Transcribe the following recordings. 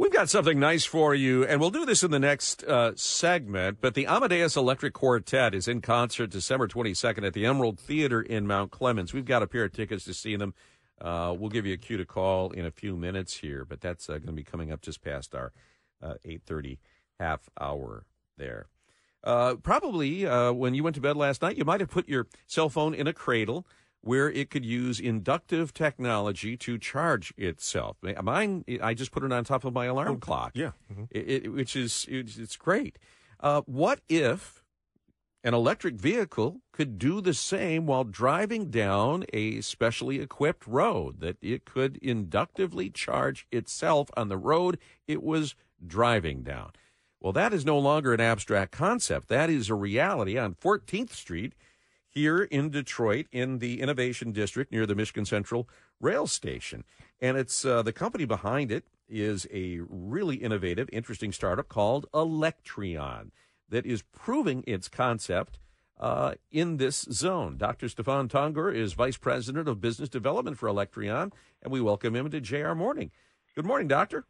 We've got something nice for you, and we'll do this in the next uh, segment. But the Amadeus Electric Quartet is in concert December 22nd at the Emerald Theater in Mount Clemens. We've got a pair of tickets to see them. Uh, we'll give you a cue to call in a few minutes here, but that's uh, going to be coming up just past our 8:30 uh, half hour there. Uh, probably uh, when you went to bed last night, you might have put your cell phone in a cradle where it could use inductive technology to charge itself. Mine, I just put it on top of my alarm oh, clock. Yeah, mm-hmm. it, it, which is it's great. Uh, what if an electric vehicle could do the same while driving down a specially equipped road? That it could inductively charge itself on the road it was driving down. Well, that is no longer an abstract concept. That is a reality on 14th Street here in Detroit in the Innovation District near the Michigan Central Rail Station. And it's uh, the company behind it is a really innovative, interesting startup called Electreon that is proving its concept uh, in this zone. Dr. Stefan Tongur is Vice President of Business Development for Electreon, and we welcome him to JR Morning. Good morning, Doctor.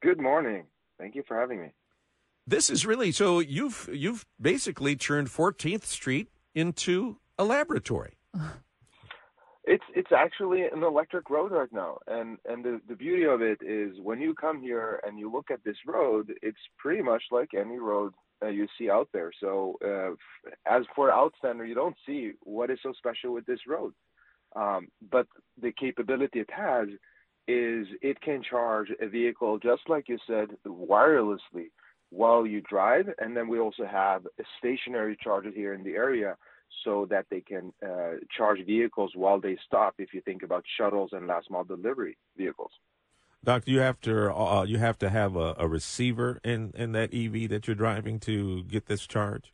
Good morning. Thank you for having me. This is really so you've you've basically turned 14th Street into a laboratory. It's it's actually an electric road right now, and and the the beauty of it is when you come here and you look at this road, it's pretty much like any road uh, you see out there. So uh, as for outstander, you don't see what is so special with this road, um, but the capability it has is it can charge a vehicle just like you said wirelessly while you drive. And then we also have a stationary charger here in the area so that they can uh, charge vehicles while they stop. If you think about shuttles and last mile delivery vehicles. Doctor, you have to uh, you have to have a, a, receiver in, in that EV that you're driving to get this charge.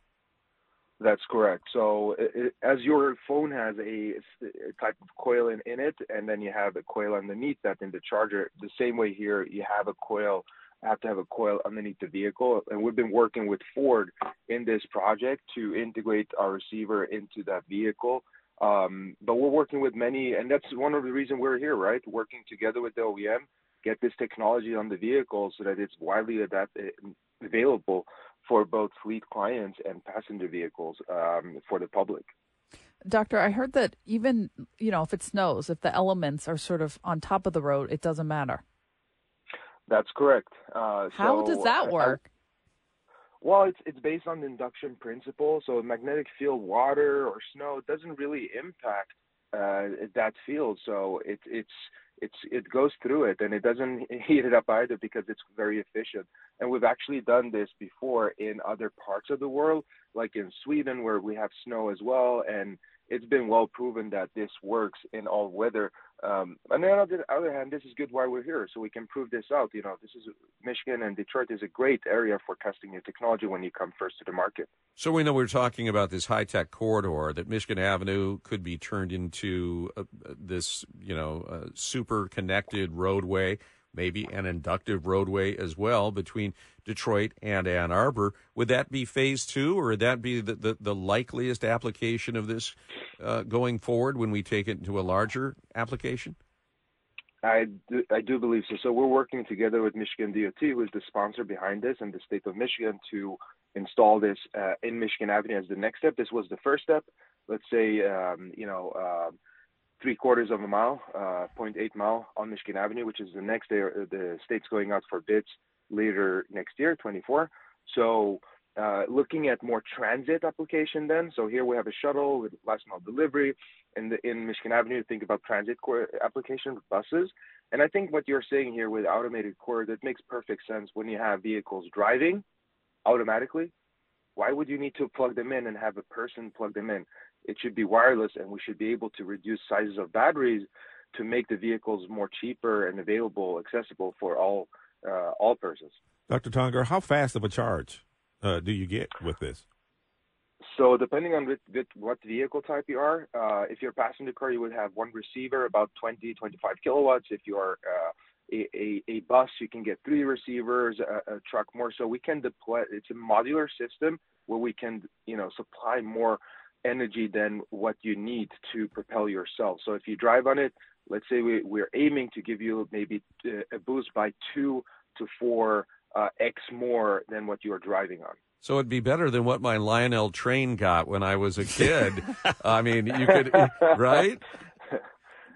That's correct. So, it, as your phone has a, a type of coil in, in it, and then you have a coil underneath that in the charger, the same way here, you have a coil have to have a coil underneath the vehicle. And we've been working with Ford in this project to integrate our receiver into that vehicle. Um, but we're working with many, and that's one of the reasons we're here, right? Working together with the OEM, get this technology on the vehicle so that it's widely adapted, available for both fleet clients and passenger vehicles um, for the public. Doctor, I heard that even, you know, if it snows, if the elements are sort of on top of the road, it doesn't matter. That's correct. Uh, How so, does that work? I, well, it's it's based on the induction principle. So magnetic field, water or snow doesn't really impact uh, that field. So it it's it's it goes through it and it doesn't heat it up either because it's very efficient. And we've actually done this before in other parts of the world, like in Sweden where we have snow as well, and it's been well proven that this works in all weather. Um, and then on the other hand, this is good why we're here, so we can prove this out. You know, this is Michigan and Detroit is a great area for testing new technology when you come first to the market. So we know we're talking about this high tech corridor that Michigan Avenue could be turned into uh, this, you know, uh, super connected roadway maybe an inductive roadway as well between Detroit and Ann Arbor. Would that be phase two, or would that be the, the, the likeliest application of this uh, going forward when we take it into a larger application? I do, I do believe so. So we're working together with Michigan DOT, who is the sponsor behind this, and the state of Michigan to install this uh, in Michigan Avenue as the next step. This was the first step. Let's say, um, you know, uh, three quarters of a mile, uh, 0.8 mile on Michigan Avenue, which is the next day. Uh, the state's going out for bids later next year, 24. So uh, looking at more transit application then. So here we have a shuttle with last mile delivery. In, the, in Michigan Avenue, think about transit application with buses. And I think what you're saying here with automated core, that makes perfect sense when you have vehicles driving automatically. Why would you need to plug them in and have a person plug them in? It should be wireless and we should be able to reduce sizes of batteries to make the vehicles more cheaper and available, accessible for all uh, all persons. Dr. Tongur, how fast of a charge uh, do you get with this? So depending on with, with what vehicle type you are, uh, if you're a passenger car, you would have one receiver, about 20, 25 kilowatts. If you are uh, a, a, a, bus, you can get three receivers, a, a, truck more. So we can deploy. It's a modular system where we can, you know, supply more energy than what you need to propel yourself. So if you drive on it, let's say we, we're aiming to give you maybe uh, a boost by two to four uh, X more than what you're driving on. So it'd be better than what my Lionel train got when I was a kid. I mean, you could, right?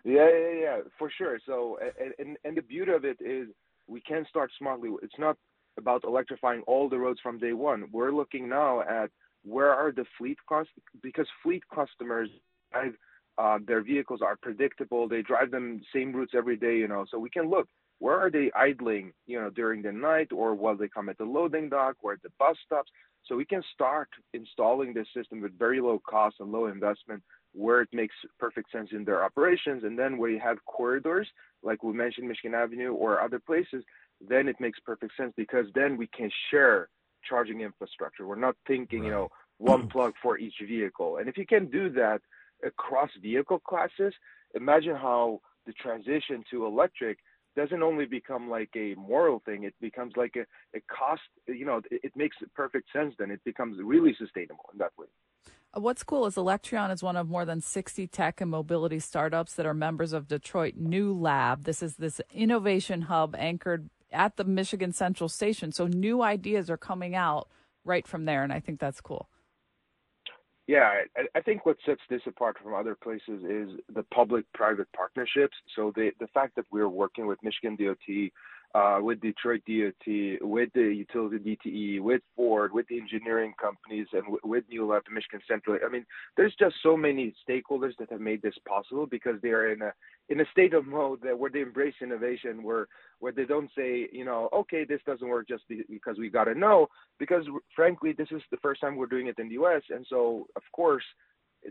Yeah, yeah, yeah, for sure. So, and, and the beauty of it is we can start smartly. It's not about electrifying all the roads from day one. We're looking now at where are the fleet costs because fleet customers drive uh, their vehicles are predictable. They drive them same routes every day, you know. So we can look where are they idling, you know, during the night or while they come at the loading dock or at the bus stops. So we can start installing this system with very low cost and low investment where it makes perfect sense in their operations. And then where you have corridors, like we mentioned Michigan Avenue or other places, then it makes perfect sense because then we can share charging infrastructure. We're not thinking, right. you know, one plug for each vehicle. And if you can do that across vehicle classes, imagine how the transition to electric doesn't only become like a moral thing, it becomes like a, a cost, you know, it, it makes perfect sense then. It becomes really sustainable in that way. Uh, what's cool is Electreon is one of more than 60 tech and mobility startups that are members of Detroit New Lab. This is this innovation hub anchored at the Michigan Central Station. So new ideas are coming out right from there, and I think that's cool. Yeah, I, I think what sets this apart from other places is the public-private partnerships. So the the fact that we're working with Michigan DOT, uh, with Detroit DOT, with the utility DTE, with Ford, with the engineering companies, and w- with New Lab, Michigan Central. I mean, there's just so many stakeholders that have made this possible because they are in a in a state of mode that where they embrace innovation, where where they don't say, you know, okay, this doesn't work just because we got to know, because frankly, this is the first time we're doing it in the U.S., and so of course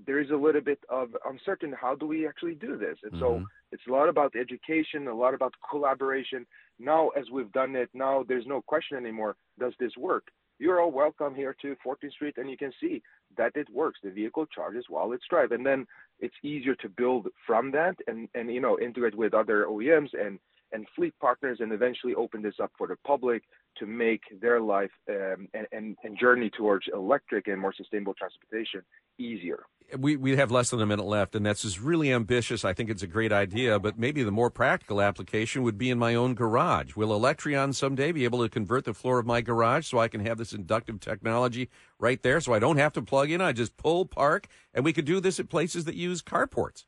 there is a little bit of uncertainty. How do we actually do this? And mm-hmm. so it's a lot about education, a lot about collaboration. Now, as we've done it, now there's no question anymore. Does this work? You're all welcome here to 14th Street, and you can see that it works. The vehicle charges while it's drive, and then it's easier to build from that, and and you know integrate with other OEMs and and fleet partners, and eventually open this up for the public to make their life um, and, and, and journey towards electric and more sustainable transportation easier. We, we have less than a minute left, and that's just really ambitious. I think it's a great idea, but maybe the more practical application would be in my own garage. Will Electreon someday be able to convert the floor of my garage so I can have this inductive technology right there so I don't have to plug in? I just pull, park, and we could do this at places that use carports.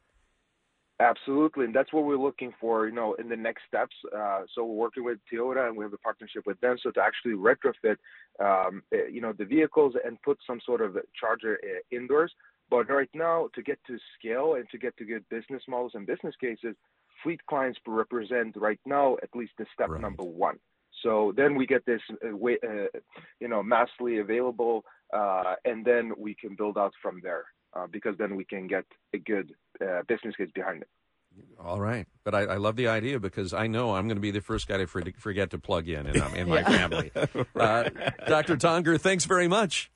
Absolutely, and that's what we're looking for, you know, in the next steps. Uh, so we're working with Toyota, and we have a partnership with them, so to actually retrofit, um, eh, you know, the vehicles and put some sort of charger uh, indoors. But right now, to get to scale and to get to good business models and business cases, fleet clients represent right now at least the step right. number one. So then we get this, uh, way, uh, you know, massively available, uh, and then we can build out from there uh, because then we can get a good uh, business case behind it. All right, but I, I, love the idea because I know I'm going to be the first guy to forget to plug in in, in my family. Uh, Dr. Tongur, thanks very much.